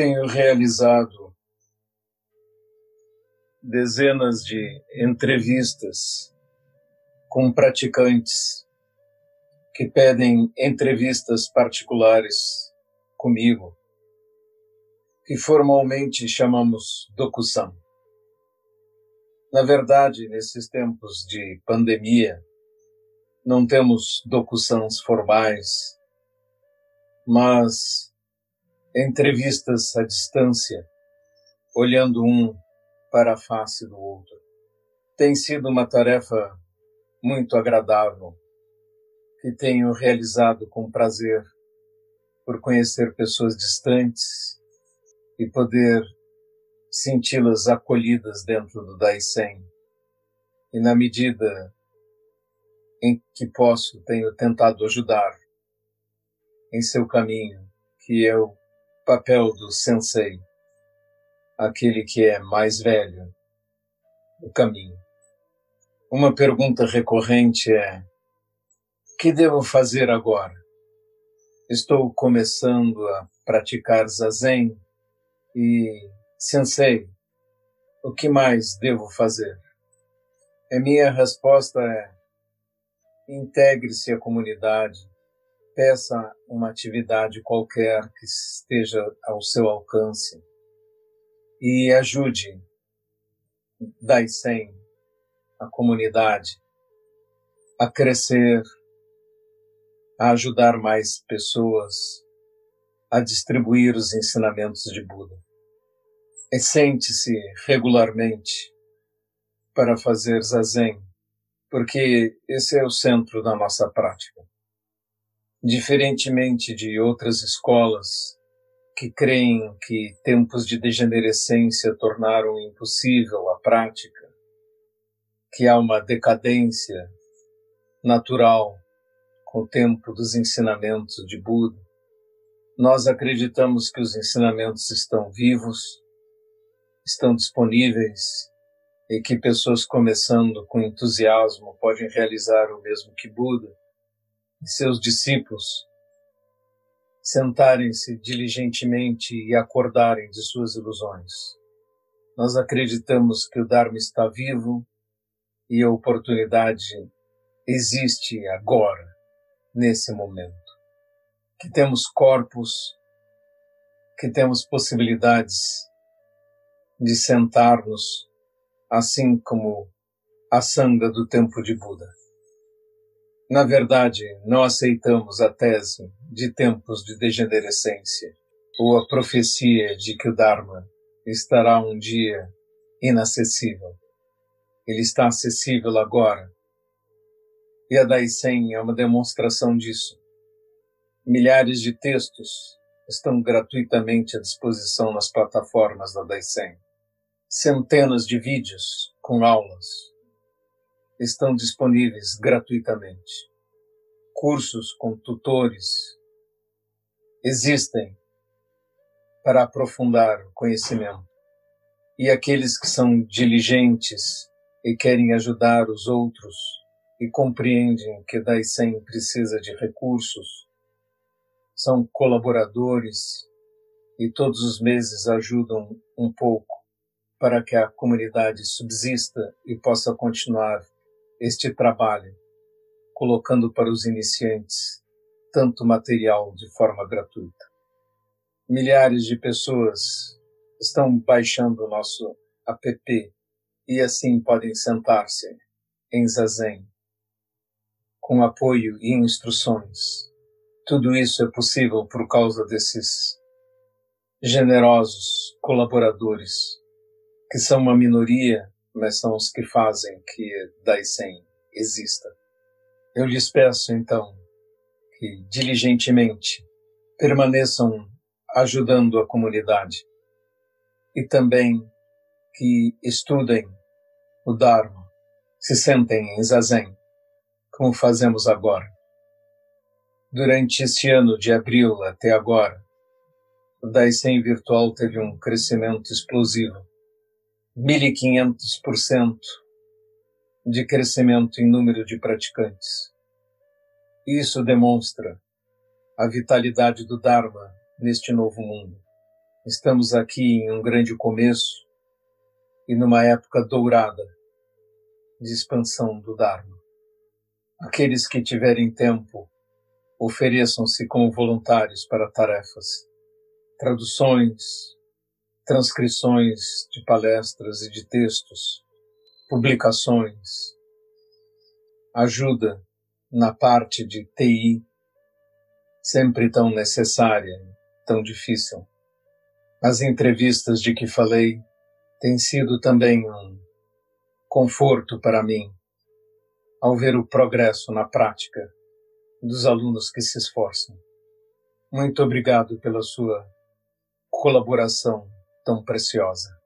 tenho realizado dezenas de entrevistas com praticantes que pedem entrevistas particulares comigo, que formalmente chamamos docução. Na verdade, nesses tempos de pandemia, não temos docuções formais, mas entrevistas à distância, olhando um para a face do outro. Tem sido uma tarefa muito agradável que tenho realizado com prazer por conhecer pessoas distantes e poder senti-las acolhidas dentro do Daisen. E na medida em que posso, tenho tentado ajudar em seu caminho, que é o papel do sensei, aquele que é mais velho, o caminho. Uma pergunta recorrente é: o que devo fazer agora? Estou começando a praticar zazen e sensei, o que mais devo fazer? A minha resposta é: integre-se à comunidade, peça uma atividade qualquer que esteja ao seu alcance e ajude Daisen, a comunidade, a crescer, a ajudar mais pessoas, a distribuir os ensinamentos de Buda. E sente-se regularmente para fazer zazen, porque esse é o centro da nossa prática. Diferentemente de outras escolas que creem que tempos de degenerescência tornaram impossível a prática, que há uma decadência natural com o tempo dos ensinamentos de Buda, nós acreditamos que os ensinamentos estão vivos, estão disponíveis e que pessoas começando com entusiasmo podem realizar o mesmo que Buda e seus discípulos sentarem-se diligentemente e acordarem de suas ilusões. Nós acreditamos que o Dharma está vivo e a oportunidade existe agora, nesse momento. Que temos corpos, que temos possibilidades de sentar-nos, assim como a sanga do tempo de Buda. Na verdade, não aceitamos a tese de tempos de degenerescência ou a profecia de que o Dharma estará um dia inacessível. Ele está acessível agora. E a Daisen é uma demonstração disso. Milhares de textos estão gratuitamente à disposição nas plataformas da Daisen. Centenas de vídeos com aulas estão disponíveis gratuitamente. Cursos com tutores existem para aprofundar o conhecimento. E aqueles que são diligentes e querem ajudar os outros e compreendem que Daisen precisa de recursos, são colaboradores e todos os meses ajudam um pouco para que a comunidade subsista e possa continuar este trabalho, colocando para os iniciantes tanto material de forma gratuita. Milhares de pessoas estão baixando o nosso app e assim podem sentar-se em zazen, com apoio e instruções. Tudo isso é possível por causa desses generosos colaboradores, que são uma minoria mas são os que fazem que Daisen exista. Eu lhes peço, então, que diligentemente permaneçam ajudando a comunidade e também que estudem o Dharma, se sentem em Zazen, como fazemos agora. Durante este ano de abril até agora, o Daisen virtual teve um crescimento explosivo 1.500% de crescimento em número de praticantes. Isso demonstra a vitalidade do Dharma neste novo mundo. Estamos aqui em um grande começo e numa época dourada de expansão do Dharma. Aqueles que tiverem tempo, ofereçam-se como voluntários para tarefas, traduções, transcrições de palestras e de textos, publicações, ajuda na parte de TI, sempre tão necessária, tão difícil. As entrevistas de que falei têm sido também um conforto para mim ao ver o progresso na prática dos alunos que se esforçam. Muito obrigado pela sua colaboração tão preciosa.